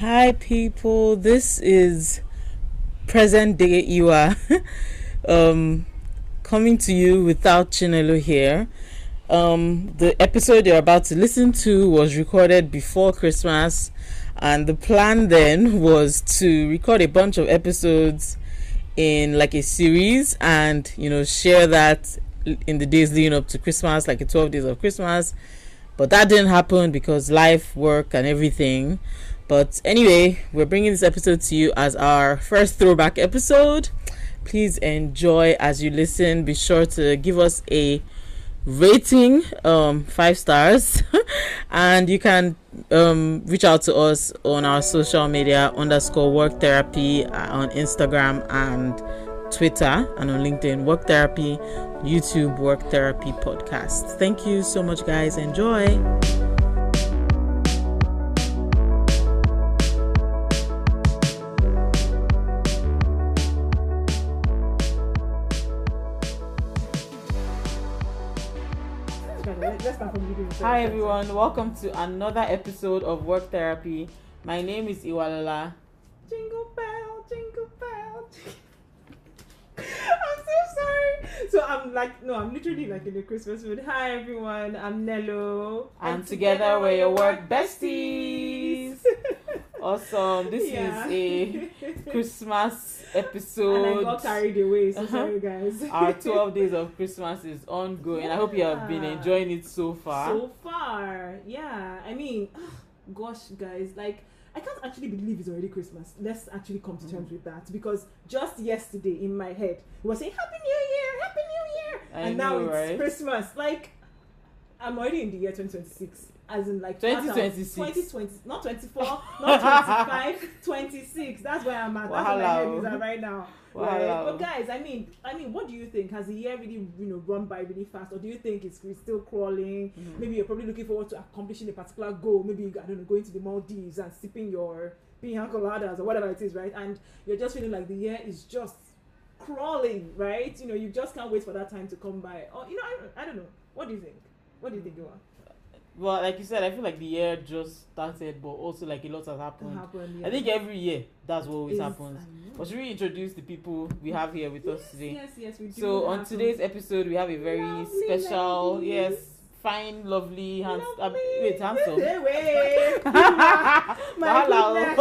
Hi, people. This is present day Iwa um, coming to you without Chinelo here. Um, the episode you're about to listen to was recorded before Christmas, and the plan then was to record a bunch of episodes in like a series and you know share that in the days leading up to Christmas, like the 12 days of Christmas. But that didn't happen because life, work, and everything. But anyway, we're bringing this episode to you as our first throwback episode. Please enjoy as you listen. Be sure to give us a rating, um, five stars, and you can um, reach out to us on our social media underscore work therapy uh, on Instagram and Twitter and on LinkedIn. Work therapy, YouTube work therapy podcast. Thank you so much, guys. Enjoy. Hi everyone, welcome to another episode of Work Therapy. My name is Iwalola. Jingle bell, jingle bell. I'm so sorry. So I'm like, no, I'm literally like in the Christmas mood. Hi everyone, I'm Nelo. And together we're your work besties. Awesome. This Yeah. is a Christmas episode. And. I got carried away, so Uh-huh. sorry guys. Our 12 days of Christmas is ongoing. I hope you have been enjoying it so far. So far, yeah. I mean, gosh, guys, like I can't actually believe it's already Christmas. Let's actually come to terms with that because just yesterday in my head we were saying Happy New Year, Happy New Year, I and now it's right? Christmas. Like I'm already in the year 2026. As in like 2026. 2020, not 24, not 25, 26. That's where I'm at. That's where my head is at right now. Right? But guys, I mean, I mean, what do you think? Has the year really, you know, run by really fast, or do you think it's it's still crawling? Mm. Maybe you're probably looking forward to accomplishing a particular goal. Maybe I don't know, going to the Maldives and sipping your pina coladas or whatever it is, right? And you're just feeling like the year is just crawling, right? You know, you just can't wait for that time to come by. Or you know, I, don't- I don't know. What do you think? What do you think you are? Well, like you said, I feel like the year just started, but also like a lot has happened. Happened, I think every year that's what always Is- happens. But should we introduce the people we have here with us today? Yes, yes, we do. So on today's episode, we have a very Lovely special, ladies. yes, fine, lovely, handsome. Uh, wait, handsome. Wait. My goodness.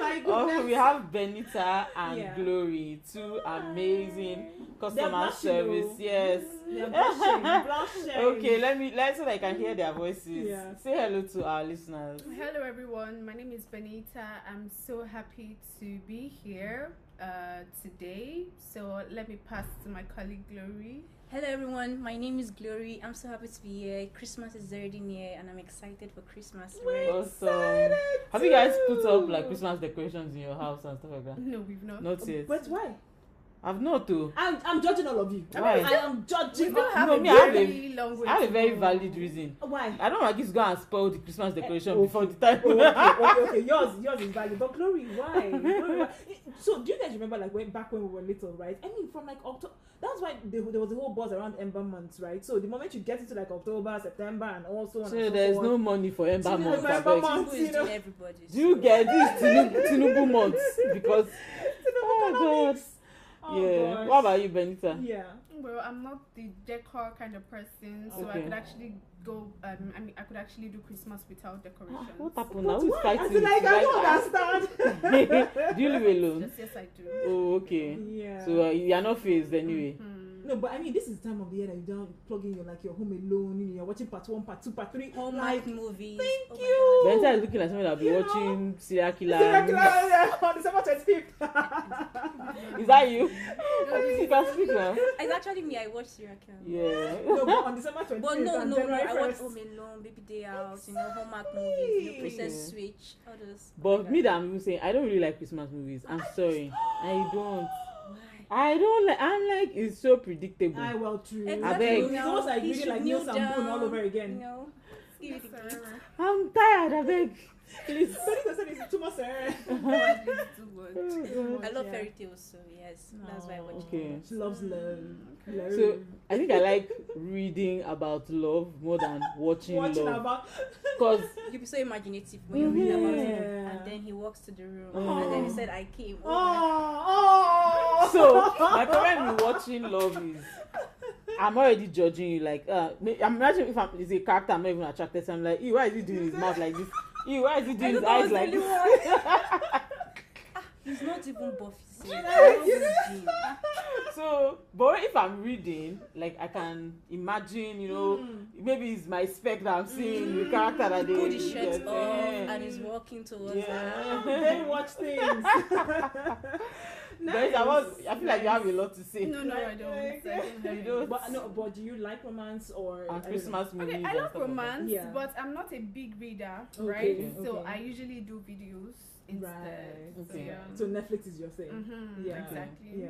My Oh, goodness. we have Benita and Yeah. Glory, two amazing customer service. oh. Yes. They're blushing, blushing. Okay, let me let so that I can hear their voices. Yeah. Say hello to our listeners. Hello everyone, my name is Benita. I'm so happy to be here uh, today. So let me pass to my colleague Glory. Hello everyone, my name is Glory. I'm so happy to be here. Christmas is already near and I'm excited for Christmas. We're Awesome. excited Have you guys put up like Christmas decorations in your house and stuff like that? No, we've not. Not yet. But why? I've not too. I'm, I'm judging all of you. Why? I am we judging. still have no, a me, I have a- very long way. I have a very valid reason. Why? I don't want kids to go and spoil the Christmas decoration okay. before the time. Oh, okay, okay, okay. Yours, yours is valid. But Glory, why? Glory, why? So, do you guys remember, like, when back when we were little, right? I mean, from like October. That's why there, there was a whole buzz around Ember months, right? So the moment you get into like October, September, and also So there's no money for Ember So month. Ember abeg. month. Tinubu you is know. doing everybody's. Do you get this Tinubu, Tinubu month? Because oh god, Oh, yeah. gosh. What about you, Benita? Yeah. Well, I'm not the decor kind of person, so I Okay. could actually go. Um, I mean, I could actually do Christmas without decorations. Ah, What happened now? Who's why? I fighting? feel like I don't understand. Do you live alone? Yes, yes, I do. Oh, okay. Yeah. So uh, you are not phased anyway. Hmm. No, but I mean, this is the time of the year that you don't plug in your like your home alone. You know, you're watching part one, part two, part three. Hallmark like, movies. thank oh you. Benita is looking like someone that'll be You watching serial killer. on December twenty fifth. Is that you? you can speak now. It's actually me. I watch serial killer. Yeah. no, but on December twenty But fifth. no, no, no. January I watch 1st. Home Alone, Baby Day Out, you know, Hallmark movies, you know. Princess Switch, all those. But me that I'm even saying I don't really like Christmas movies. I'm sorry. I don't. I don't like. Unlike is so predictable. I well true. Exactly. Abeg. It's almost like reading like all over again. No. I'm tired. Abeg. Please. Benita said it's too much. eh? What is too much? much, I love yeah. fairy tales, so yes, that's why I watch Okay. it. She loves love. love. So I think I like reading about love more than watching, watching love about because You'll be so imaginative when you read about it. Yeah. And then he walks to the room, Oh. and then he said, "I came." Oh, oh, so my problem with watching love is I'm already judging you like uh I'm imagine if I'm is a character I'm not even attracted to I'm like why is he doing his mouth like this ew why is he doing his eyes like this He's not even buff. he's Like, a- you he's gym. so but if I'm reading like I can imagine you know Mm. maybe it's my spec that I'm seeing the character that they Put his shirt yes, off yeah. and he's walking towards Yeah. her. They watch things. I was I feel like you have a lot to say No, no, I don't. I don't have You don't? But no, but do you like romance or and. Christmas movies Okay, I love romance, Yeah. but I'm not a big reader, Okay, right? So okay. I usually do videos instead. Right. So, Okay. yeah. So Netflix is your thing. Mhm, Yeah. exactly. Yeah.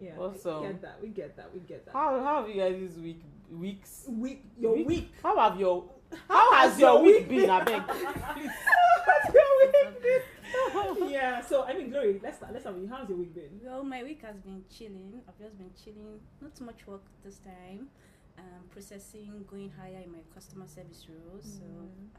Yeah. Awesome. We get that. We get that. We get that. How how have you guys this week weeks Week. Your Week? week. How have your how has your week been? I beg. Please. yeah. So I mean, Glory. Let's start. Let's start with you. How's your week been? Well, my week has been chilling. I've just been chilling. Not too much work this time. Um, processing, going higher in my customer service role. So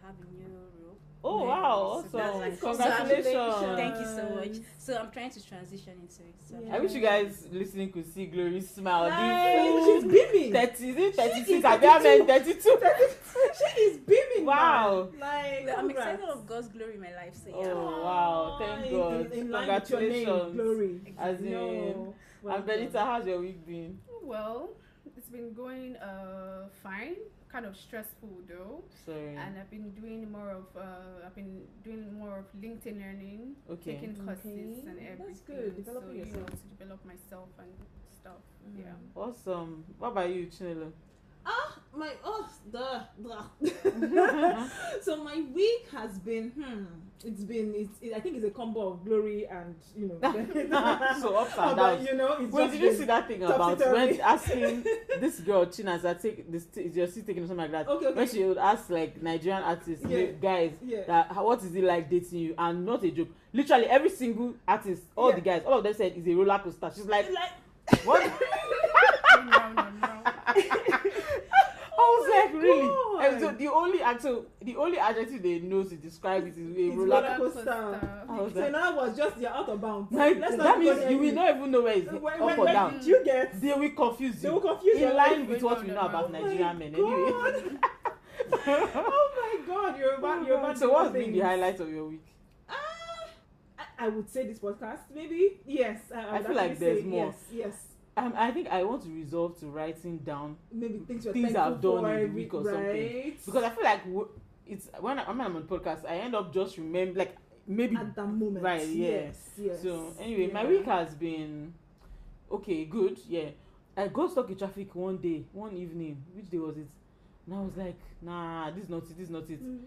I have a new role. Oh wow! So Awesome! like- Congratulations! Thank you so much. So I'm trying to transition into it. So Yeah. I wish you guys listening could see Glory smile. Nice. She's beaming. thirty, is it She thirty-six? is I mean, 32. thirty-two. she is beaming. Wow. man. Like I'm congrats. excited of God's glory in my life. So yeah. Oh wow! Thank God! In, in line your name, Congratulations! Glory. As in, No. Well and Benita, done. how's your week been? Well, it's been going uh fine. Kind of stressful though, Sorry. and I've been doing more of uh I've been doing more of LinkedIn learning, Okay. taking courses Okay. and That's everything. good, developing so, you know, yourself. to develop myself and stuff. Yeah. Awesome. What about you, Chinelo? My oh, duh, duh. so my week has been hmm. It's been it's it, I think it's a combo of glory and you know. so ups and downs. you know, it's Wait, did you see that thing about when asking this girl Chinaza take this is your seat taking something like that? Okay, okay. When she would ask like Nigerian artists, Yeah. "Hey, guys, Yeah. that what is it like dating you? And not a joke. Literally every single artist, all Yeah. the guys, all of them said it's a roller coaster. She's like, like what? no, no, no. I was like, really? God. And so the only actual, the only adjective they know to describe it is a It's roller. roller coaster. coaster. Was So in other words, just you're out of bounds. like, Let's that means you will not even know where it's When- up when- or down. did you get? They will confuse They you. will confuse in your line with what we know about Oh Nigerian men. Anyway. God. oh my god, you're about you're about so to what's been the highlight of your week? Ah, I, I would say this podcast, maybe. Yes, I, I, feel like there's say more. Yes, yes. Um, I think I want to resolve to writing down Maybe things Things I've done in the week or something. because I feel like w- it's when, I, when I'm on podcast, I end up just remember like maybe. at that moment, Right, yeah. Yes, yes. So anyway, my week has been okay, good. Yeah, I got stuck in traffic one day, one evening. Which day was it? And I was like, nah, this is not it. This is not it. Mm.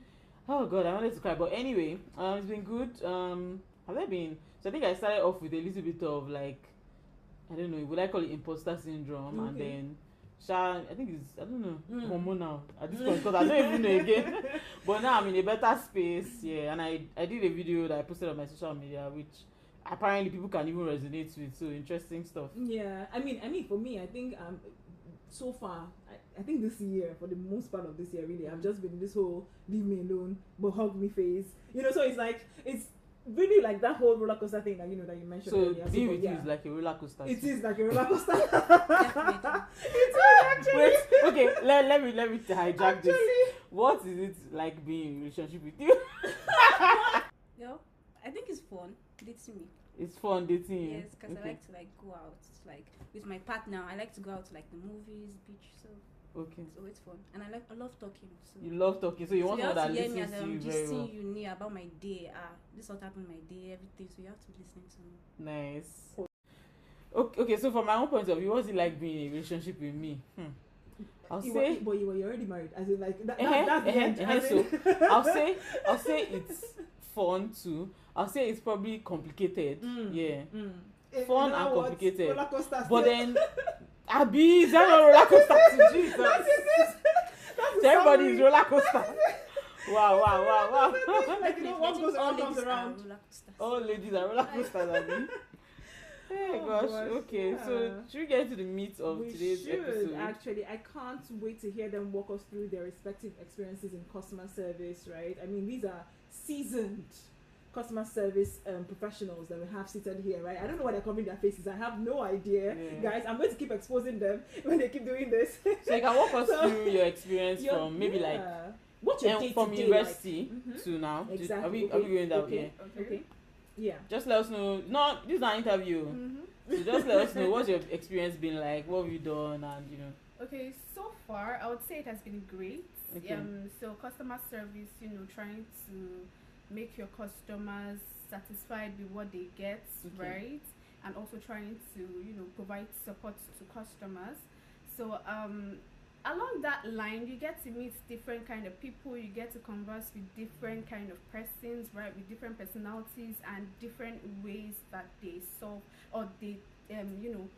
Oh god, I wanted to cry. But anyway, um, it's been good. Um, have there been? So I think I started off with a little bit of like, I don't know, would I call it imposter syndrome, and then, Sha, I think it's I don't know Mm. hormonal at this point because I don't even know again. but now I'm in a better space, yeah. And I I did a video that I posted on my social media, which apparently people can even resonate with. So interesting stuff. Yeah, I mean, I mean, for me, I think um, so far, I, I think this year, for the most part of this year, really, I've just been this whole leave me alone, but hug me phase. You know, so it's like it's really like that whole roller coaster thing that you know that you mentioned. So earlier. being but with you is like a roller coaster. it too. is like a roller coaster. It is actually. Wait, okay, let, let me let me hijack this. What is it like being in a relationship with you? Yo, I think it's fun dating me. It's fun dating you. Yes, because I like to like go out, like with my partner. I like to go out to like the movies, beach. So Okay. so it's fun, and I like I love talking. So You love talking, so you so want you someone have that to hear me listens as to I'm you just very well. you near about my day. Ah, this what happened my day, everything. So you have to be listening to me. Nice. Okay, okay, so from my own point of view, what's it like being in a relationship with me? Hmm. I'll you say, were, but you were already married. As in, like that, that, that's the eh-heh, end. in- I'll say, I'll say it's fun too. I'll say it's probably complicated. Mm. Yeah. Mm. In- Fun and complicated. But then, Abby, is that not roller coaster to Jesus? That is it. That's everybody is roller coaster. wow, wow, wow, wow. like you know, what goes All around comes around. All ladies are roller coasters, Abi. Hey eh, Oh, gosh. gosh, Okay, so should we get to the meat of we today's should episode? actually. I can't wait to hear them walk us through their respective experiences in customer service. Right? I mean, these are seasoned customer service um, professionals that we have seated here. Right? I don't know why they're covering their faces. I have no idea, Yeah. guys. I'm going to keep exposing them when they keep doing this. So you can walk us So- through your experience Your- from maybe like yeah. what's your um, day from to day university Mhm. to now. Exactly. Are we okay. are we going that okay. way? Okay. okay. Yeah. Just let us know. No, this is an interview. Mm-hmm. So just let us know what's your experience been like. What have you done, and you know. Okay, so far I would say it has been great. Okay. Um, so customer service, you know, trying to make your customers satisfied with what they get, Okay. right? And also trying to, you know, provide support to customers. So um, along that line, you get to meet different kind of people. You get to converse with different kind of persons, right? With different personalities and different ways that they solve or they, um, you know,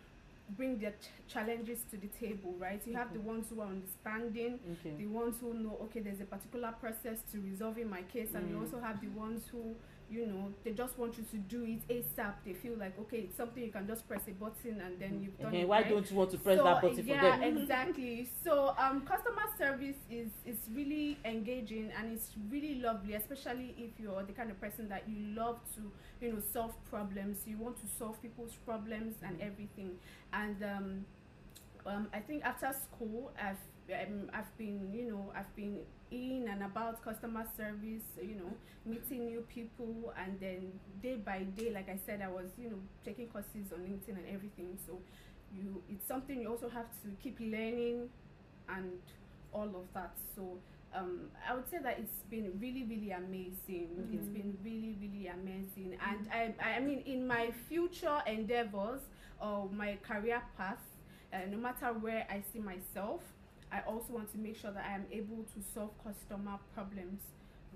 bring their ch- challenges to the table, right? You have the ones who are understanding, Okay. the ones who know, okay, there's a particular process to resolving my case, and you Mm. also have the ones who, you know, they just want you to do it ASAP. They feel like, okay, it's something you can just press a button and then you've done Okay, it. why right? don't you want to press so, that button yeah, for them? exactly. So um, customer service is is really engaging and it's really lovely, especially if you're the kind of person that you love to, you know, solve problems. You want to solve people's problems and everything. And um, um, I think after school, I've um, I've been, you know, I've been in and about customer service, you know, meeting new people, and then day by day, like I said, I was, you know, taking courses on LinkedIn and everything. So, you, it's something you also have to keep learning, and all of that. So, um, I would say that it's been really, really amazing. It's Mhm. been really, really amazing, and I, I mean, in my future endeavors or my career path, uh, no matter where I see myself, I also want to make sure that I am able to solve customer problems,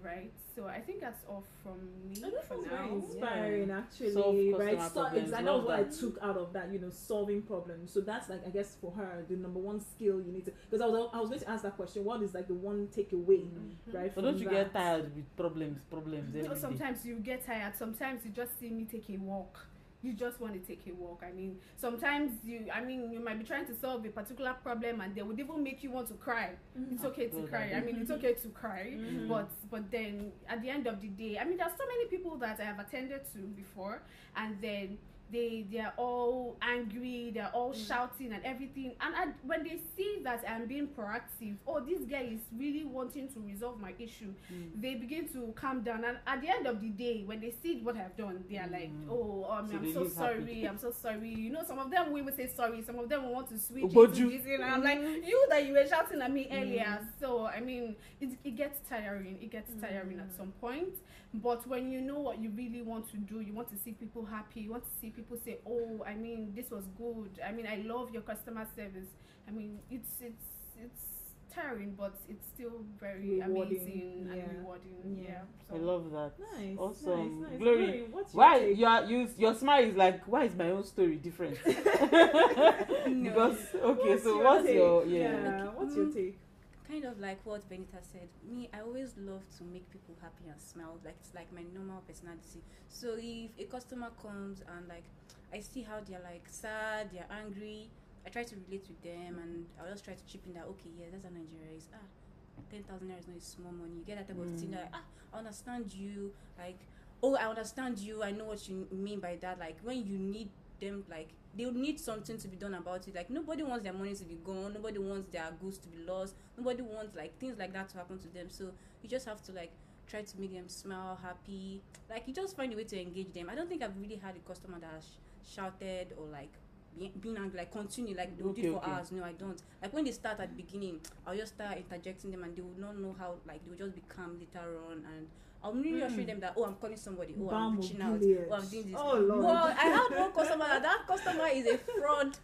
right? So I think that's all from me that for was very inspiring, actually. Solve right? customer So, problems, exactly. That was love what I took out of that. You know, solving problems. So that's like, I guess, for her, the number one skill you need to. Because I was, I was going to ask that question. What is like the one takeaway, Mhm. right? So from don't you that? get tired with problems, problems You know, every day? sometimes you get tired. Sometimes you just see me take a walk. You just want to take a walk. I mean, sometimes you, I mean, you might be trying to solve a particular problem, and they would even make you want to cry. Mhm. It's okay to cry. I mean, it's okay to cry. Mhm. But but then at the end of the day, I mean, there's so many people that I have attended to before, and then they they are all angry, they're all Mm. shouting and everything. And I, when they see that I'm being proactive, oh, this guy is really wanting to resolve my issue, Mm. they begin to calm down. And at the end of the day, when they see what I've done, they are like, Mm. oh, um, So I'm so happy. sorry, I'm so sorry. You know, some of them will say sorry, some of them will want to switch Uboju. into this, and I'm like, you that you were shouting at me earlier. Mm. So I mean, it, it gets tiring. It gets tiring at Mm. some point. But when you know what you really want to do, you want to see people happy. You want to see people say, "Oh, I mean, this was good. I mean, I love your customer service." I mean, it's it's it's tiring, but it's still very Rewarding, amazing yeah. and rewarding. Yeah. Yeah. I love that. Nice. Awesome. Nice, nice. Glory. what's your Why take? you are you your smile is like why is my own story different? because okay, What's so your what's take? your yeah? yeah. What's your Mm. take? Kind of like what Benita said. Me, I always love to make people happy and smile. Like it's like my normal personality. So if a customer comes and like I see how they're like sad, they're angry, I try to relate with them and I'll just try to chip in that okay, yeah, that's how Nigeria is. Ah, ten thousand naira is not a small money. You get that type of thing. Mm. Like, ah, I understand you. Like, oh, I understand you. I know what you mean by that. Like when you need them, like they need something to be done about it. Like nobody wants their money to be gone. Nobody wants their goods to be lost. Nobody wants like things like that to happen to them. So you just have to like try to make them smile, happy. Like you just find a way to engage them. I don't think I've really had a customer that has sh- shouted or like be- being angry, like continue, like they will do Okay, it for okay. hours. No, I don't. Like when they start at the beginning, I'll just start interjecting them, and they will not know how. Like they will just become later on, and I'll really Mm. them that oh, I'm calling somebody. Oh, Balm I'm reaching out. Oh, I'm doing this. Oh, Lord. Well, I had one customer. That, that customer is a fraud,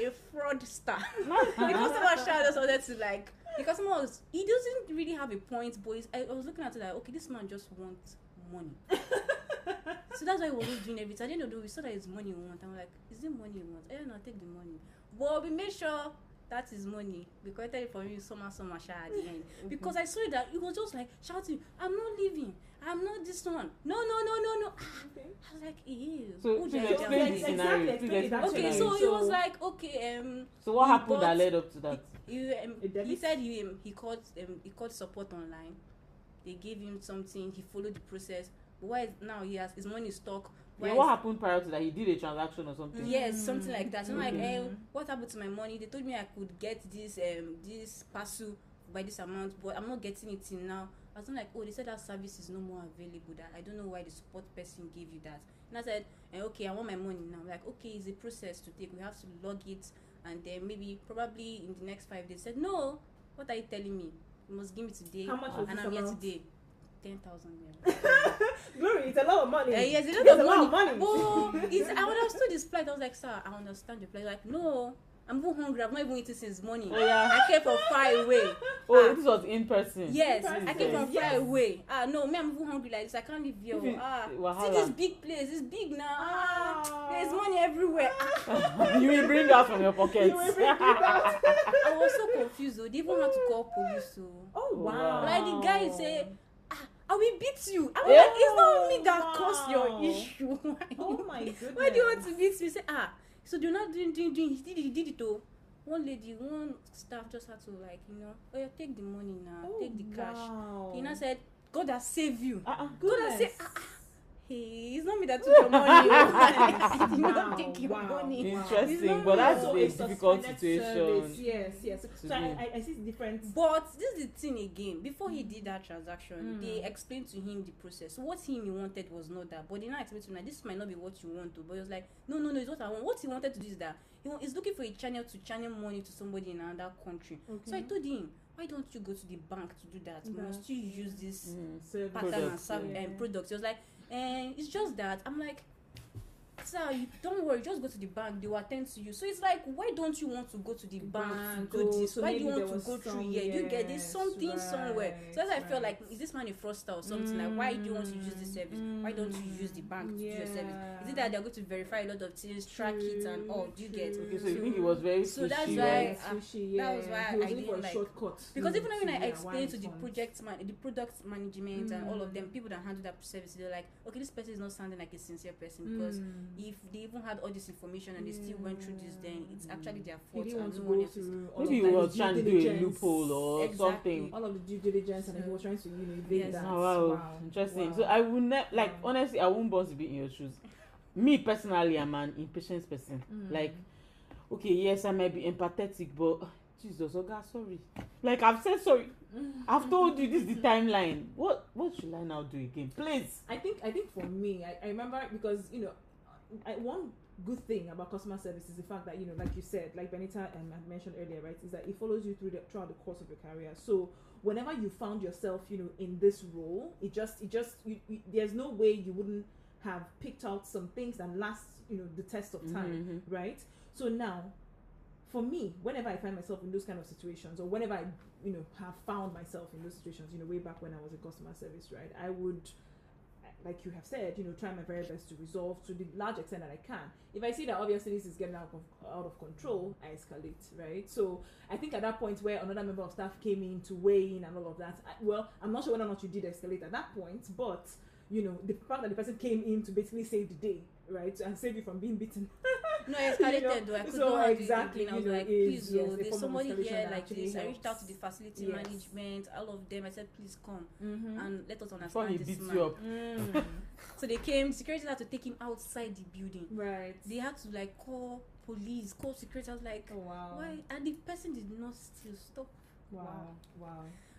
a fraudster. the customer tried just wanted to like. The customer was. He doesn't really have a point, but I, I was looking at it like, okay, this man just wants money. so that's why he was doing everything. End of the day, we saw that it's money we want. I'm like, is it money you want? Eh, no, take the money. But we made sure that is money. We collected from you somehow, somehow, sha, at the end. Because I saw that it was just like shouting, I'm not leaving. I'm not this one. No, no, no, no, no. Okay. I was like, ew. So, who did I explain tell the? Exactly, scenario. explain that explain Okay, so scenario. it was So- like, okay, um, So what he happened that led up to that? he, um, he said he um, he called um, he called support online. They gave him something. He followed the process. But why is, now he has his money is stuck. Why Yeah, what happened prior to that? He did a transaction or something. Yes, something like that. So I'm like, Okay. eh, what happened to my money? They told me I could get this um this parcel by this amount, but I'm not getting it till now. I was like, oh, they said that service is no more available. That I don't know why the support person gave you that. And I said, eh, okay, I want my money now. Like, okay, it's a process to take. We have to log it, and then maybe probably in the next five days. Said, no, what are you telling me? You must give me today. How much was and this I'm here today. Ten thousand naira. Glory, it's a lot of money. Uh, yes, it's a It's lot a of money. money. Oh, it's, I understood his plight. I was like, sir, I understand your plight. Like, no, I'm even hungry. I've not even eaten since morning. Oh, yeah. I came from far away. Oh, Ah. this was in person. Yes, In I came from person, far yes. away. Ah, no, me, I'm even hungry like this. I can't live here. If Ah, see wahala. this big place. It's big now. Ah, Ah. there's money everywhere. Ah, you will bring out from your pocket. You will bring it out. I was so confused. Though. They even had to call police. So, Oh Wow. like the guy say, I will beat you. I'm Yeah. like, it's not me that caused Wow. your issue. Oh my goodness! Why do you want to beat me? Say, ah, so they're not doing, doing, doing. He did it, he did it. Oh, one lady, one staff just had to like, you know, oh yeah, take the money now, Oh, take the cash. Wow. He now said, God has saved you. Uh-uh. God has Goodness. saved. Ah, it's not me that took your money. did not Wow, take your wow. money. Interesting, but that's So a difficult situation. service, Yes, yes. to So I. I, I see different. But this is the thing again. Before he did that transaction, Mm. they explained to him the process. So what him he wanted was not that. But they now explained to him that this might not be what you want to. But he was like, no, no, no, it's what I want. What he wanted to do is that he he's looking for a channel to channel money to somebody in another country. So I Okay. told him, why don't you go to the bank to do that? That- Must you use this Mm. Pattern and Products, serve yeah. um, products? He was like, and it's just that. I'm like, sir, you don't worry, just go to the bank, they will attend to you. So it's like, why don't you want to go to the bank, Bank, to do this? so why do you want to go through here? You get yes, something somewhere. So that's why I right, like, is this man a fraudster or something? Like, why do you want to use this service? Why don't you use the bank to do your service? Is it that they're going to verify a lot of things, track it and all? Do you get? True, Okay, so you think it was very So that's fishy, why- right? ah, Sushi, that was yeah. why He was I didn't like- shortcut. Because even when I yeah, explained to the project man, the product management and all of them, Mm. people that handle that service, they're like, okay, this person is not sounding like a sincere person because Mm. If they even had all this information and they still went through this, then it's actually their He fault and no one else Maybe was due trying to do a loophole or Exactly. something. all of the due diligence and he was trying to you know evade Yes. that. Oh, wow. interesting. So I would ne- like Wow. honestly, I won't want to be in your shoes. Me personally, I'm an impatient person. Mm. Like, okay, yes, I might be empathetic, but Jesus, oh God, sorry. Like I've said sorry. I've told you this is the timeline. What what should I now do again? Please. I think I think for me, I, I remember because you know, I, one good thing about customer service is the fact that you know, like you said, like Benita um, had mentioned earlier, right, is that it follows you through the throughout the course of your career. So whenever you found yourself, you know, in this role, it just it just you, you, there's no way you wouldn't have picked out some things that last you know the test of time, Mhm. right? So now, for me, whenever I find myself in those kind of situations, or whenever I, you know, have found myself in those situations, you know, way back when I was in customer service, right, I would, like you have said, you know, try my very best to resolve to the large extent that I can. If I see that obviously this is getting out of out of control, I escalate, right? So I think at that point where another member of staff came in to weigh in and all of that, I, well, I'm not sure whether or not you did escalate at that point, but you know, the fact that the person came in to basically save the day, right, and save you from being beaten No, I escalated You know, though. I could so not do it exactly, again. I was know, like, is, please, yes, oh, a there's somebody here like actually this. I reached out to the facility Yes. management, all of them. I said, please come mm-hmm. and let us Before understand he this beats man. you up. Mm. So they came. Security had to take him outside the building. right. They had to like call police, call security. I was like, Oh wow. why? And the person did not still stop. Wow. Wow.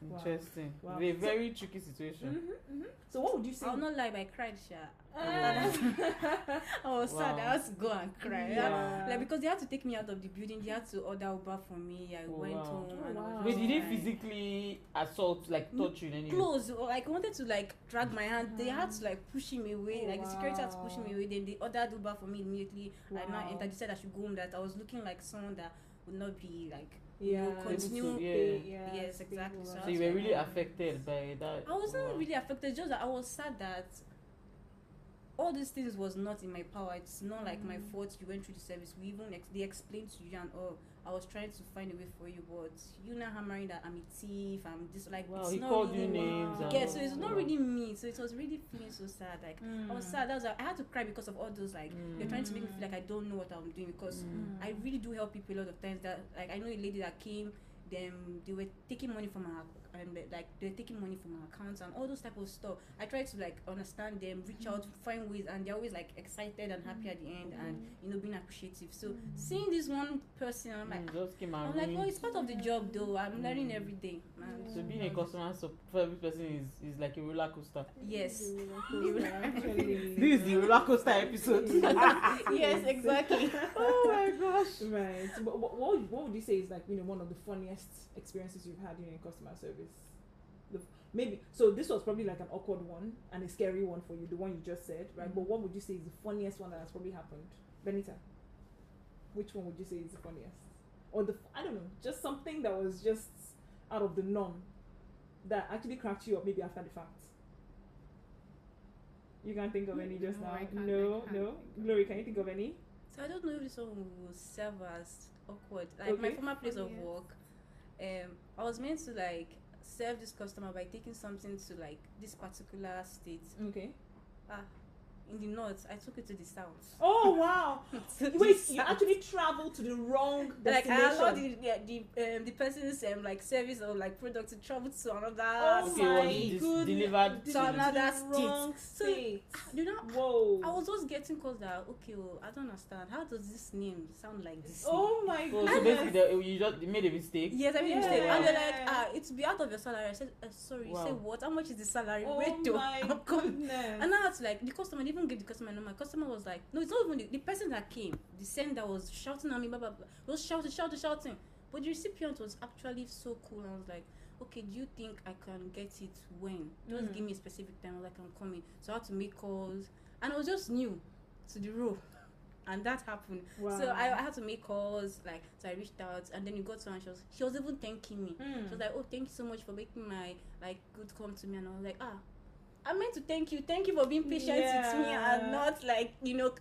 Wow. Interesting. Wow. A very tricky situation. Mm-hmm, mm-hmm. So what would you say? I'll not lie, but I cried, Sha. Ah. I was sad. Wow. I had to go and cry. Yeah. Like because they had to take me out of the building, they had to order Uber for me. I Oh, went wow. home. Oh, and I wow. Wait, did he crying. physically assault, like No, touch you in any close or like wanted to like drag my hand they had to like push him away Oh, like the security had to push him wow. away then they ordered uber for me immediately i now Wow. entered they said i should go home that i was looking like someone that would not be like yeah. know, continue- to- yeah. Yeah, Yes, exactly. So So you were really affected by that. i wasn't Wow. really affected just that i was sad that all these things was not in my power. It's not like my Mm. fault. You went through the service. We even ex- they explained to you and oh, I was trying to find a way for you, but you now hammering that I'm a thief. I'm this like Wow, it's he not called really you me. names. Wow. Yeah, so it's not all. really me. So it was really feeling so sad. Like I was Mm. sad. That was I had to cry because of all those like they're trying to make me feel like Mm. I don't know what I'm doing because Mm. I really do help people a lot of times. That like I know a lady that came, them they were taking money from her and like they're taking money from her accounts and all those type of stuff. I try to like understand them, reach out, find ways, and they're always like excited and happy at the end, and you know being appreciative. So seeing this one person, I'm like. Mm, just came I'm like, oh, it's part of the job though. I'm learning Mm. every day, man. So being a customer so for every person is, is like a roller coaster. Yes. Actually. This is the roller coaster episode. yes, exactly. oh my gosh. Right. So what, what, what would- you say is like you know one of the funniest experiences you've had in customer service? The, maybe so. This was probably like an awkward one and a scary one for you, the one you just said, right? But what would you say is the funniest one that has probably happened, Benita? Which one would you say is the funniest, or the I don't know, just something that was just out of the norm that actually cracked you up maybe after the fact. You can't think of any just No, now. I can't- I no, can't no. Glory, can you think of any? So I don't know if this one will serve as awkward. Like my former place of Yes. work, um, I was meant to like serve this customer by taking something to like this particular state. Okay. Ah, in the north, I took it to the south. Oh wow! To the Wait, you actually traveled to the wrong like I allowed the yeah, the um, the person's um, like service or like product to travel to another Oh Okay, my was it delivered to another the state. wrong So- state. You know, Whoa! I was just getting calls that okay, well, I don't understand. How does this name sound like this? Oh my So, so basically, they, you just made a mistake. Yes, I made a mistake. And they're like, ah, it's be out of your salary. I said, uh, sorry. You Wow. said what? How much is the salary? oh Wait, my I'm goodness! And now it's like the customer they even gave the customer number. My customer was like, no, it's not even the, the person that came. The sender was shouting at me, blah blah blah. Was shouting, shouting, shouting. But the recipient was actually so cool. I was like, okay, do you think I can get it when? Just Mm. give me a specific time. Like, I'm coming. So I had to make calls, and I was just new to the role, and that happened. wow. So I, I had to make calls, like so I reached out, and then you got to her and she was she was even thanking me. Hmm. She was like, "Oh, thank you so much for making my like good come to me," and I was like, "Ah, I meant to thank you. Thank you for being patient with me Yeah. and not like you know."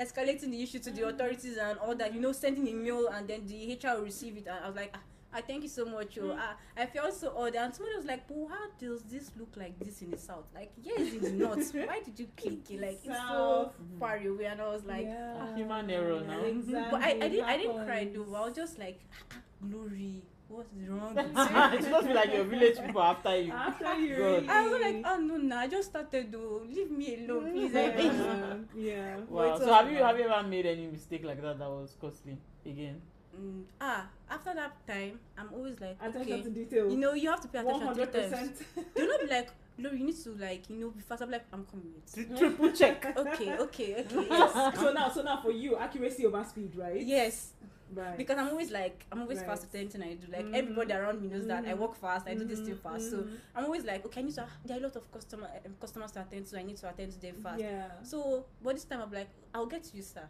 Escalating the issue to the authorities and all that, you know, sending a mail and then the HR will receive it. And I was like, ah, I thank you so much. Oh, Mm. ah, I felt so odd. And somebody was like, but how does this look like this in the south? Like, yeah, it's north. Why did you click it? Like, it's so far away. And I was like, yeah. human error now. Exactly. but I, I didn't I didn't cry though. I was just like glory. What's wrong? it with must you?" be like your village people after you. After you God. really... I was like, oh no, no, I just started though. Leave me alone, please. Beg you. yeah. yeah. Wow. So have you have you ever made any mistake like that that was costly again? Mm, ah, after that time, I'm always like, Attention okay, to detail. you know, you have to pay attention three hundred times. percent. Do not be like, no, you need to like, you know, be fast. I'm like, I'm coming. Triple check. Okay, okay, okay. Yes. so now, so now for you, accuracy over speed, right? yes, Right. because I'm always like, I'm always Right. fast with anything I do. Like Mhm. everybody around me knows that I work fast. I do this thing fast. So mhm. I'm always like, okay, I need to. There are a lot of customer um, customers to attend to. I need to attend to them fast. Yeah. So, but this time I'm like, I'll get to you, sir.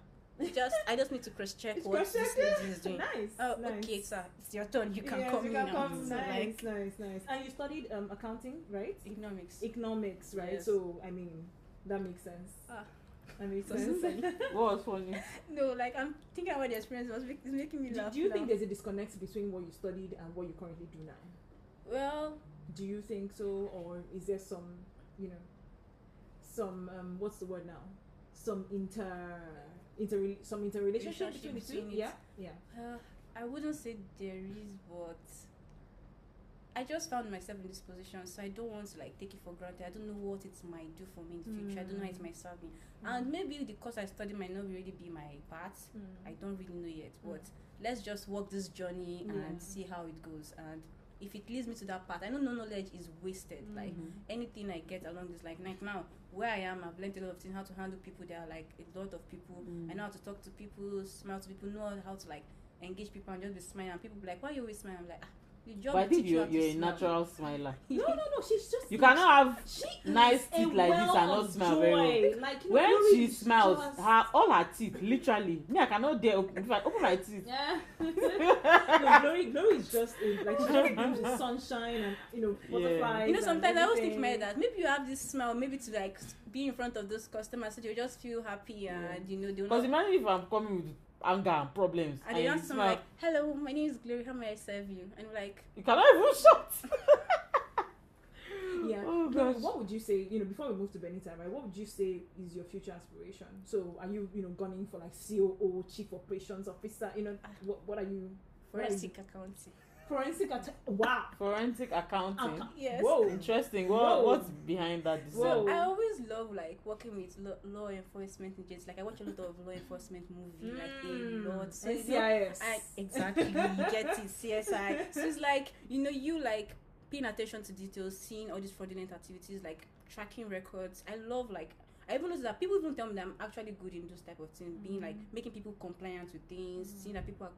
Just, I just need to cross check what this lady is doing. Nice. Oh, nice. okay, sir. It's your turn. You can yes, come you in can now. come. So, Nice, like, nice, nice. And you studied um, accounting, right? economics. Economics, right? Yes. So I mean, that makes sense. Ah. That makes So sense. funny. What was funny? no, like I'm thinking about the experience. It was make, it's making me do, laugh. do you now. think there's a disconnect between what you studied and what you currently do now? Well, Do you think so, or is there some, you know, some um, what's the word now? Some inter, inter, some interrelationship Relationship between the two? between it. Yeah, yeah. uh, I wouldn't say there is, but I just found myself in this position, so I don't want to like take it for granted. I don't know what it might do for me in the future. I don't know how it Mm. might serve me, and maybe the course I study might not really be my path. Mm. I don't really know yet, Mm. but let's just walk this journey and see how it goes. And if it leads me to that path, I know no knowledge is wasted. Like Mhm. anything I get along this, like like now where I am, I've learned a lot of things how to handle people. There are like a lot of people. Mm. I know how to talk to people, smile to people, know how to like engage people and just be smiling. And people be like, "Why you always smiling?" I'm like, ah, But I think you you're a natural smiler. No, no, no. She's just. You cannot have She nice teeth like this and not smile very well. Like, you know, When she smiles, just- her all her teeth, literally. Me, I cannot dare open. If I open my teeth, Yeah. no, Glory, Glory is just a, like she just brings the sunshine and you know Yeah. butterflies. You know, sometimes I always think myself that maybe you have this smile, maybe to like be in front of those customers, so they just feel happy and you know because not. imagine if I'm coming with anger and problems And and, they you ask someone like, "Hello, my name is Glory. How may I serve you?" And like, you cannot even shut. Yeah. Oh Glory, gosh. what would you say? You know, before we move to Benita, right? What would you say is your future aspiration? So, are you, you know, gunning for like COO, Chief Operations Officer? You know, ah. what, what are you? What are you- "Forensic accounting." Forensic attack. Wow. Forensic accounting. Acca- Yes. Whoa. Interesting. What Whoa. what's behind that Whoa. I always love like working with law, law enforcement agents. Like I watch a lot of law enforcement movie, like Mm. a lot. So you know, NCIS. I exactly you get it, CSI. So it's like you know you like paying attention to details, seeing all these fraudulent activities, like tracking records. I love like I even notice that people even tell me that I'm actually good in those type of things, being like making people compliant with things, seeing that people are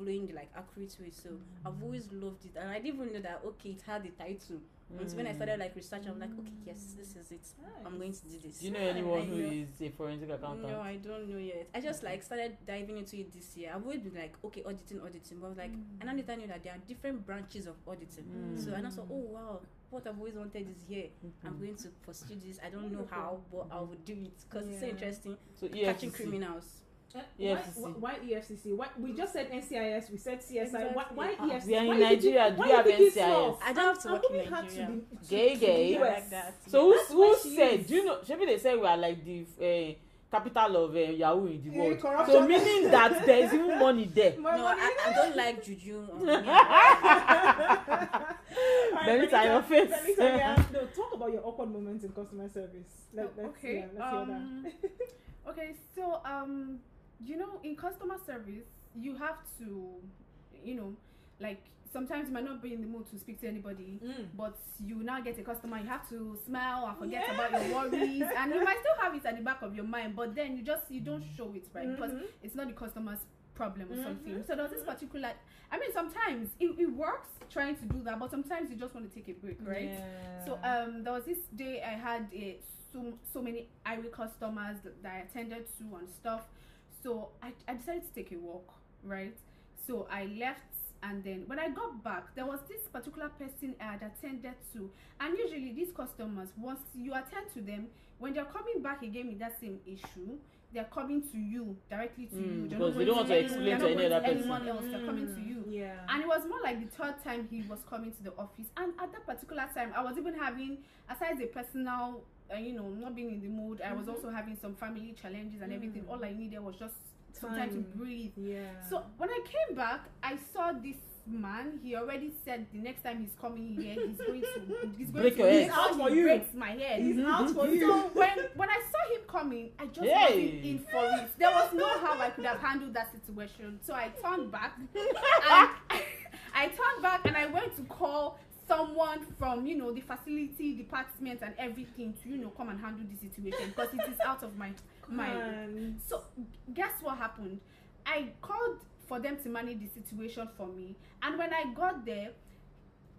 following the like accurate way. So I've always loved it, and I didn't even know that okay, it had a title. And so when I started like research, I'm like, okay, yes, this is it. I'm going to do this. Do you know anyone who know. is a forensic accountant? No, I don't know yet. I just like started diving into it this year. I've always been like, okay, auditing, auditing, but I was like, and I later knew that there are different branches of auditing. Mm. So and I saw, oh wow, what I've always wanted is here. I'm Mhm. going to pursue this. I don't know how, but I will do it because it's so Yeah. interesting. So Catching EFCC. criminals. Uh, EFCC. Why, why, why EFCC? Why we just said NCIS? We said CSI. Why, Exactly. why Ah, EFCC? we are in Why you think- Nigeria, do why you have think NCIS? small? I don't have to I'm work in moving to Nigeria. the- to- Gay, gay. US. like that. So who, That's who where said? is. Do you know? Maybe they say we are like the uh, capital of uh, Yahoo in the world. corruption. So meaning that there is even money there. No, money- I, I don't like juju. on me. Alright, Benita, your face. Benita, yeah. No, talk about your awkward moments in customer service. Let, Oh, let's, okay. Yeah, let's hear that. um, okay. So um, you know, in customer service, you have to, you know, like sometimes you might not be in the mood to speak to anybody. Mm. But you now get a customer, you have to smile and forget Yeah. about your worries, and you might still have it at the back of your mind, but then you just you don't show it right because Mhm. it's not the customer's problem or something. Mhm. So there's this particular. I mean, sometimes it, it works trying to do that, but sometimes you just want to take a break, right? Yeah. So um, there was this day I had a, so so many irate customers that, that I attended to and stuff. So I, I decided to take a walk, right? So I left and then when I got back, there was this particular person I had attended to, and usually these customers, once you attend to them, when they're coming back again with that same issue, they're coming to you directly to you. Mm, They're because they don't want to explain they're to any other person. anyone else. They're coming to you. Yeah. And it was more like the third time he was coming to the office. And at that particular time, I was even having, aside the personal, uh, you know, not being in the mood, I was also having some family challenges and everything. Mm. All I needed was just some time to Time. breathe. yeah. So when I came back, I saw this man. He already said the next time he's coming here, he's going to he's going Break to your head. Out for he you. breaks my head. he's out for you. So when when I saw him coming, I just Hey. wasn't in for it. There was no how I could have handled that situation. So I turned back and I turned back and I went to call someone from you know the facility department and everything to you know come and handle the situation because it is out of my my Man. so guess what happened? I called for them to manage the situation for me, and when I got there,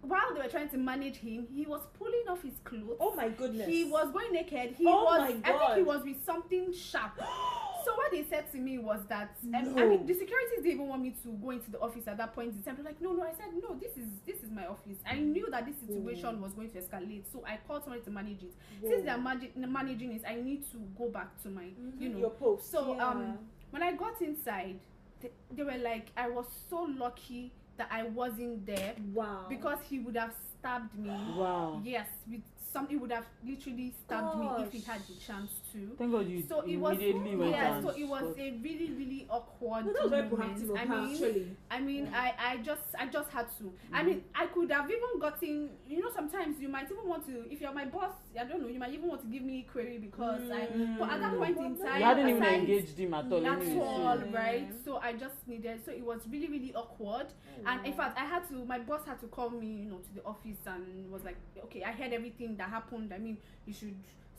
while they were trying to manage him, he was pulling off his clothes. Oh my goodness. He was going naked. He Oh was. my I think God. he was with something sharp. so what they said to me was that um, I No. mean the securities didn't even want me to go into the office at that point in time. They're like, no, no. I said no. This is this is my office. I knew that this situation was going to escalate, so I called somebody to manage it. Since they're manage- managing it, I need to go back to my you know your post. so yeah. um when I got inside, they, they were like, I was so lucky that I wasn't there wow. because he would have stabbed me. Wow. Yes, with some he would have literally stabbed me if he had the chance to. Thank God you So it was immediately went yeah, and so it was spoke. a really really awkward no, that was very moment. I mean, actually. I mean, I, I just I just had to. Mm-hmm. I mean, I could have even gotten. You know, sometimes you might even want to. If you're my boss, I don't know. You might even want to give me query because I. But at that point in time, you hadn't even aside- engaged him at all. at anyway, so- all, Yeah. right? So I just needed. So it was really, really awkward. And in fact, I had to. My boss had to call me, you know, to the office and was like, "Okay, I heard everything that happened. I mean, you should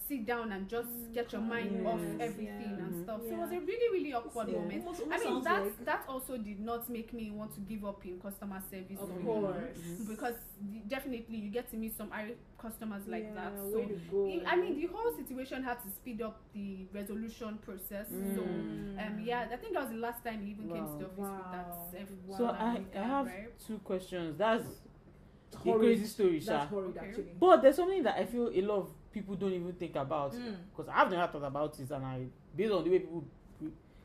sit down and just get your mind Yes, off everything yeah. and stuff. So it was a really, really awkward Yeah. moment. Almost- I mean, that like- that also did not make me want to give up in customer service. Of or course. anything, Because the- definitely you get to meet some Irish customers like Yeah, that. So to go. I- I mean, the whole situation had to speed up the resolution process. So, Mm. um, yeah, I think that was the last time he even came to the office Wow. with that. Wow. So I, I have right? two questions. That's A horrid. crazy story, Sha. That's horrid, Okay. actually. But there's something that I feel a lot of people don't even think about Mm. because I've never thought about it, and I based on the way people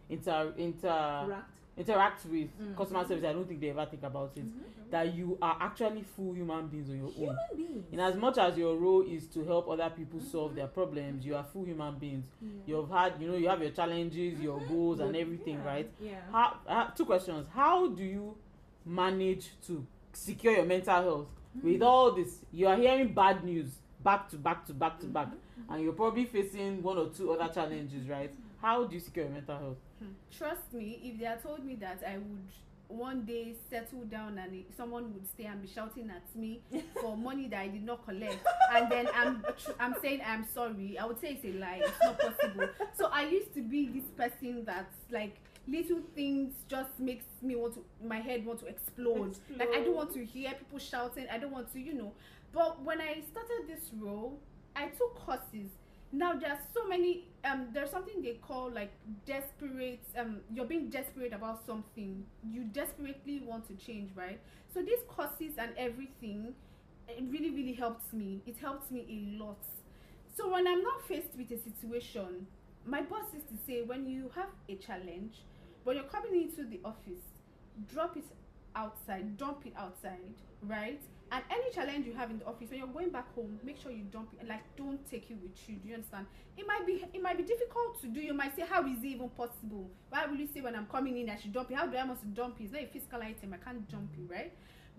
inter inter Correct. interact with Mm. customer service, I don't think they ever think about it. Mhm. That you are actually full human beings on your own. Human beings. In as much as your role is to help other people solve their problems, you are full human beings. Yeah. You've had, you know, you have your challenges, your Mhm. goals, and everything, Yeah. right? Yeah. How, uh, two questions. How do you manage to secure your mental health with all this? You are hearing bad news back to back to back to back, and you're probably facing one or two other challenges, right? How do you secure your mental health? Hmm. Trust me, if they had told me that I would one day settle down and someone would stay and be shouting at me for money that I did not collect, and then I'm I'm saying I'm sorry, I would say it's a lie. It's not possible. So I used to be this person that's like little things just makes me want to my head want to explode. Like I don't want to hear people shouting. I don't want to, you know. But when I started this role, I took courses now there's so many um there's something they call like desperate um you're being desperate about something you desperately want to change right so these courses and everything it really really helped me it helped me a lot so when i'm not faced with a situation my boss used to say when you have a challenge when you're coming into the office drop it outside dump it outside right? And any challenge you have in the office when you're going back home make sure you dump it like don't take it with you do you understand? It might be it might be difficult to do you might say how is it even possible? Why will you say when i'm coming in i should dump it? How do i to dump it? It's not a physical item i can't dump it right?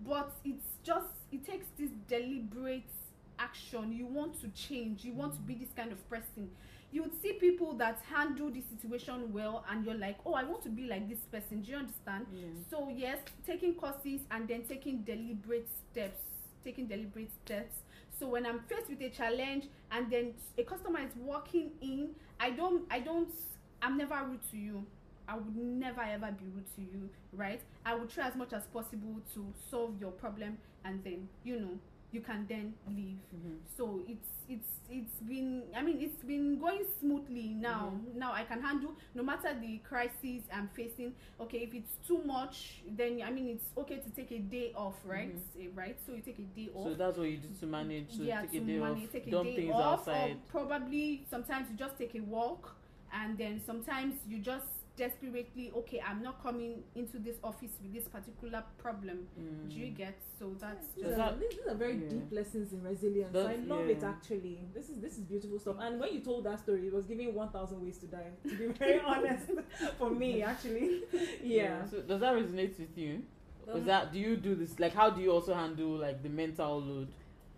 But it's just it takes this deliberate action. You want to change you want to be this kind of person you would see people that handle the situation well and you're like oh i want to be like this person. Do you understand? So yes taking courses and then taking deliberate steps taking deliberate steps. So when i'm faced with a challenge and then a customer is walking in i don't i don't i'm never rude to you. I would never ever be rude to you right? I would try as much as possible to solve your problem and then you know you can then leave. Mm-hmm. So it's it's it's been i mean it's been going smoothly now. Mm-hmm. Now i can handle no matter the crisis i'm facing okay if it's too much then i mean it's okay to take a day off right? Mm-hmm. Eh, right? So you take a day off. So that's what you do to manage to yeah take to a day manage off, take a day things off outside. or probably sometimes you just take a walk and then sometimes you just desperately okay i'm not coming into this office with this particular problem do you Mm. get so that's These just are, that- these are very yeah. deep lessons in resilience. Does- I love it actually. This is this is beautiful stuff. And when you told that story, it was giving one thousand ways to die. To be very honest, for me actually, yeah. So does that resonate with you? Well, Is that do you do this like how do you also handle like the mental load?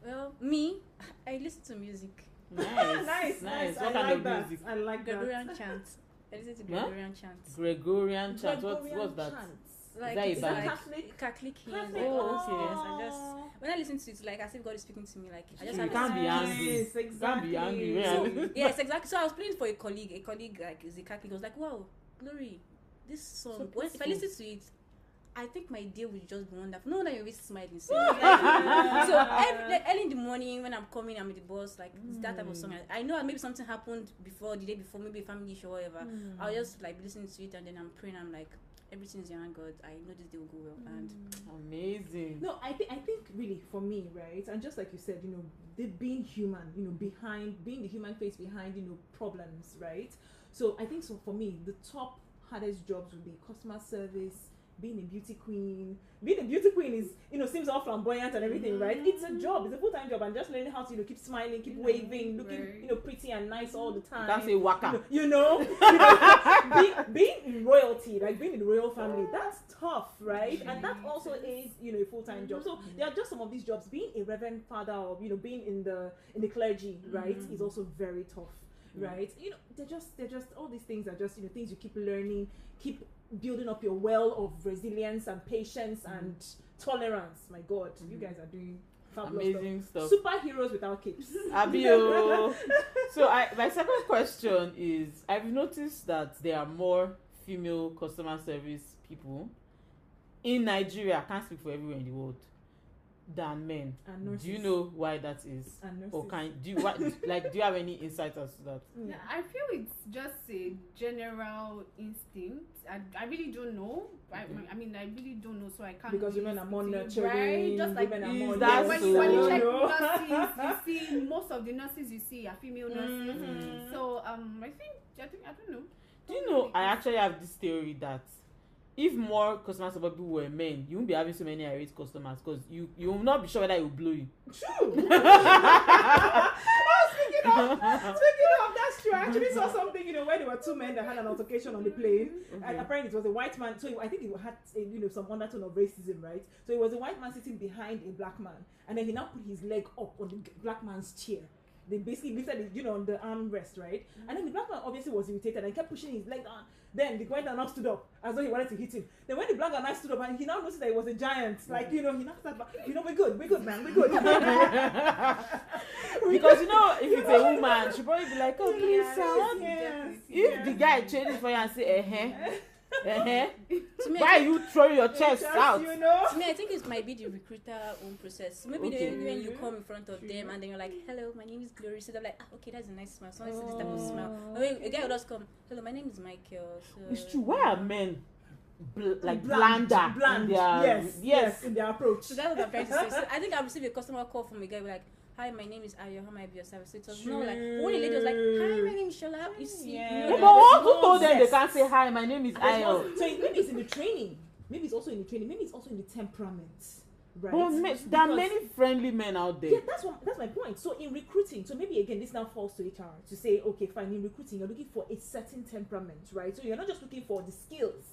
well, me, I listen to music. Nice, nice, nice. I What kind like of that. music? I like that. Gregorian chant. I listen to Huh? Gregorian chants. Gregorian chant. What's Gregorian what's that? chants. Like that it's like Catholic? Catholic hymns. Catholic. Oh, Yes, okay. I just when I listen to it, it's like as if God is speaking to me. Like I just You can't be angry. Yes, You can't exactly. be angry. So, Yeah. yes, exactly. So I was playing for a colleague. A colleague like is a Catholic. I was like, wow, glory, this song. So when, if I listen to it, I think my day will just be wonderful. No wonder you're always smiling. So, so every, like, early in the morning when I'm coming, I'm with the boss. Like it's that type of song. I, I know maybe something happened before the day before, maybe a family issue or whatever. Mm. I'll just like listen to it and then I'm praying. I'm like, everything's in your hand, God. I know this day will go well. And Amazing. No, I think I think really for me, right, and just like you said, you know, the being human, you know, behind being the human face behind, you know, problems, right? So I think so for me, the top hardest jobs would be customer service, being a beauty queen. Being a beauty queen is, you know, seems all flamboyant and everything, right? Mm-hmm. It's a job, it's a full time job, and just learning how to, you know, keep smiling, keep waving, looking, Right. you know, pretty and nice all the time. Can't say waka. You know, you know be, being in royalty, like being in the royal family, that's tough, right? And that also is, you know, a full time job. So mm-hmm. there are just some of these jobs. Being a reverend father, or you know, being in the in the clergy, right, mm-hmm. is also very tough, right? You know, they're just they're just all these things are just you know things you keep learning, keep building up your well of resilience and patience and tolerance. My God, you guys are doing amazing stuff. stuff. Superheroes without capes. Abio. so I my second question is I've noticed that there are more female customer service people in Nigeria, I can't speak for everywhere in the world, than men. And nurses. Do you know why that is? And nurses. Or can do you what like do you have any insight as to that? Yeah, I feel it's just a general instinct. I, I really don't know. I, Okay. I mean, I really don't know, so I can't. Because women are more nurturing, right? Just like women are more that when, so? you, when you check nurses, you see most of the nurses you see are female nurses. Mhm. So um, I think I think I don't know. Do you know I actually have this theory that if more customer support people were men, you won't be having so many irate customers because you you will not be sure whether it will blow you. True. oh, speaking of, speaking of, that's true. I actually saw something, you know, where there were two men that had an altercation on the plane. And Okay. apparently it was a white man. So I think it had, a, you know, some undertone of racism, right? So it was a white man sitting behind a black man, and then he now put his leg up on the black man's chair. They basically lifted it, you know, on the armrest, right? And then the black man obviously was irritated and kept pushing his leg down. Then the white man now stood up as though he wanted to hit him. Then when the black man now stood up and he now noticed that he was a giant, like you know, he now started, back, you know, we're good, we're good, man, we're good. because you know if it's a woman, she'll probably be like, oh please, Yeah, sir, what yes, if yes. the guy changes for you and say, eh, eh, eh, To me, why I are you throwing your chest out? You know? To me, I think it might be the recruiter own process. Maybe Okay. the, when you come in front of them and then you're like, "Hello, my name is Glory," so they're like, ah, "Okay, that's a nice smile." So I see this type of smile. Or when a guy will just come, "Hello, my name is Michael." So It's true. Why are men bl- like bland, blander? bland. in their- yes, yes, in their approach. So that's what I'm trying to say. So I think I received a customer call from a guy like, "Hi, my name is Ayo. How may I be your service?" So it was more like when a lady was like, "Hi, my name is Shola." You see, Yeah. No, but what? Who told them they can't say hi? My name is Ayo. so it- maybe it's in the training. Maybe it's also in the training. Maybe it's also in the temperament, right? But me- there are many friendly men out there. Yeah, that's what that's my point. So in recruiting, so maybe again this now falls to HR to say, okay, fine. In recruiting, you're looking for a certain temperament, right? So you're not just looking for the skills.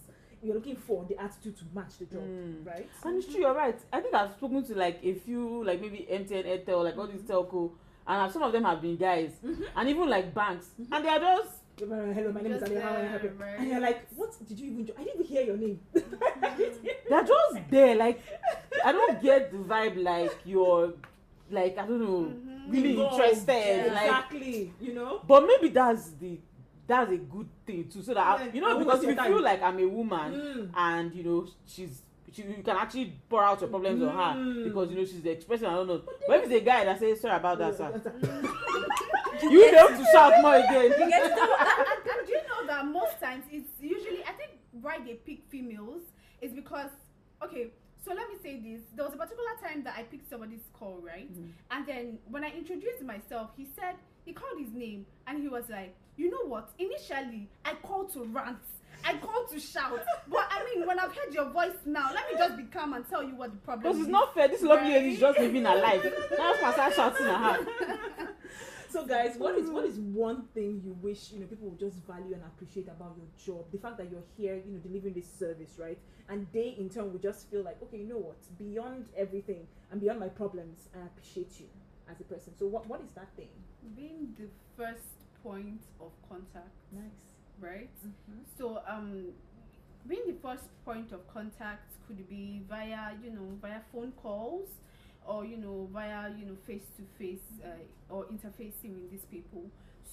You're looking for the attitude to match the job, Mm. right? And it's true, you're right. I think I've spoken to like a few, like maybe MTN, Airtel, like all these telco, and some of them have been guys, and even like banks, and they are just Hello, my name is Just Ali. How I help you? right. And you're like, what did you even do? I didn't even hear your name. they're just there. Like I don't get the vibe like you're like I don't know Mhm. really Involved. interested. Yeah. Like, exactly. You know. but maybe that's the that's a good thing too. So that Yeah, you know because if you feel like I'm a woman Mm. and you know she's. She, you can actually pour out your problems on her Mm. because you know she's the expressing I don't know. But if it's a guy that says sorry about that, sir, Mm. you be able to shout more again. You get it? and, and, and do you know that most times it's usually I think why they pick females is because okay. So let me say this. There was a particular time that I picked somebody's call, right? Mhm. And then when I introduced myself, he said he called his name and he was like, you know what? Initially, I called to rant. I called to shout. But I mean, when I've heard your voice now, let me just be calm and tell you what the problem Because is. it's not fair. This lovely lady is just living her life. Now she can start shouting at her. So guys, what is what is one thing you wish you know people would just value and appreciate about your job? The fact that you're here, you know, delivering this service, right? And they in turn would just feel like, okay, you know what? Beyond everything and beyond my problems, I appreciate you as a person. So what what is that thing? Being the first point of contact, Nice. right? Mm-hmm. So um being the first point of contact could be via, you know, via phone calls or you know via you know face to face or interfacing with these people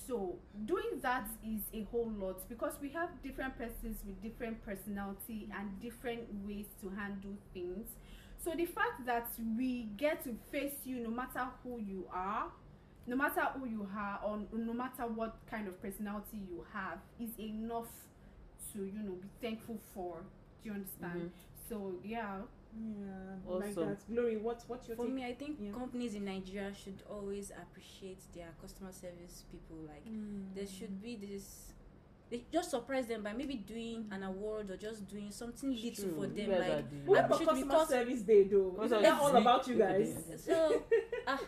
so doing that is a whole lot because we have different persons with different personality and different ways to handle things so the fact that we get to face you no matter who you are no matter who you are or no matter what kind of personality you have is enough to you know be thankful for do you understand Mhm. so yeah Yeah, like Awesome. that. Glory, what what's your For take? me, I think Yeah. companies in Nigeria should always appreciate their customer service people. Like there should be this. They just surprise them by maybe doing an award or just doing something little True, for them. guys Like are What I about customer because- service day though? Because Isn't that all about you guys? so ah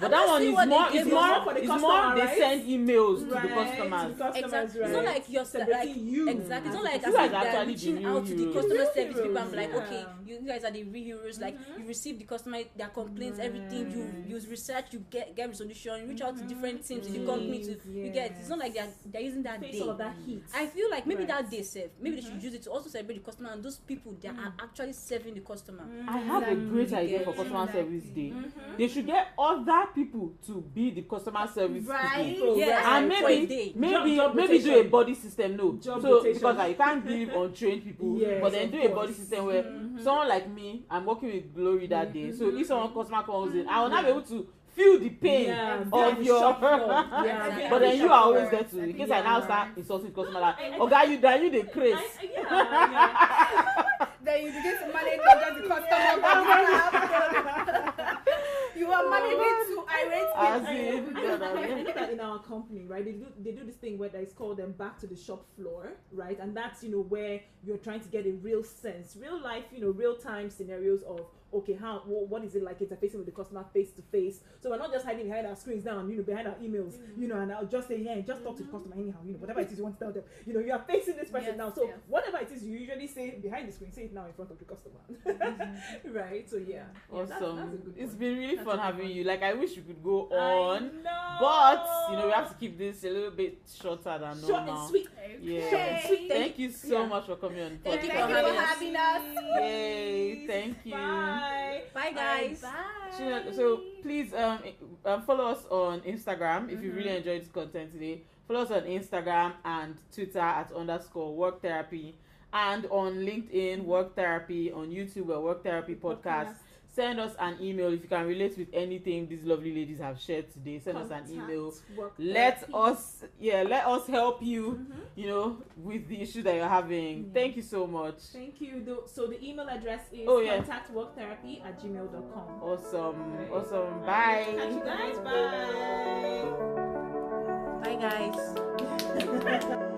But I'm that one is more. you. more. Customer, more. They send emails to the Right, customers. to the customers, Exactly. It's not like you're like Celebrating you. exactly. It's not like as You if they're reaching out to the customer service people. I'm like, yeah. okay, you guys are the real heroes. Like you receive the customer their complaints, everything. You Right. use research, you get get a solution. You reach out to different teams in the company to you get. It's not like they're they're using that Face day. all that. I feel like maybe Right. that day serve. Maybe they should use it to also celebrate the customer and those people that are actually serving the customer. I have a great Exactly. idea for customer service day. They should get other people to be the customer service Right. people. Yes, And maybe maybe Job- job maybe do a rotation. body system no Job so rotation. because like, you can't give untrained people Yes, but then do a body course. system where someone like me i'm working with glory that day so if someone customer comes in i will not be able to feel the pain Yeah, of your. Yeah, but then you are always there to in case i now Yeah. start insulting customer like oga you da you dey craze yeah, yeah. Then you begin to manage the customer. You are managing two irate as people. I that in our company, right? They do they do this thing where it's called them back to the shop floor, right? And that's you know where you're trying to get a real sense, real life, you know, real time scenarios of okay, how wh- what is it like interfacing with the customer face to face? So we're not just hiding behind our screens now, and you know, behind our emails, mm-hmm. you know, and I'll just say, yeah, just talk to the mm-hmm. customer anyhow, you know, whatever it is you want to tell them, you know, you are facing this person Yes, now. So yes. whatever it is you usually say behind the screen, say it now in front of the customer, mm-hmm. right? So yeah, yeah that's, awesome that's a good it's one. been really That's fun having one. you like i wish you could go on but you know we have to keep this a little bit shorter than short normal and sweet. Yeah. Short and sweet. Thank you so Yeah. much for coming on. Thank you podcast. for having us. Yay! Thank you. Bye. Bye guys. Bye. Shina- So please um, um follow us on Instagram if you Mm-hmm. really enjoyed this content today. Follow us on Instagram and Twitter at underscore work therapy and on LinkedIn work therapy on YouTube or work therapy podcast. Send us an email if you can relate with anything these lovely ladies have shared today. Send us an email. Let us yeah, let us help you, you know, with the issue that you're having. Yeah. Thank you so much. Thank you. So the email address is Oh, yeah. contactworktherapy at gmail.com. Awesome. Right. Awesome. Catch you Bye. guys. Bye. Bye guys.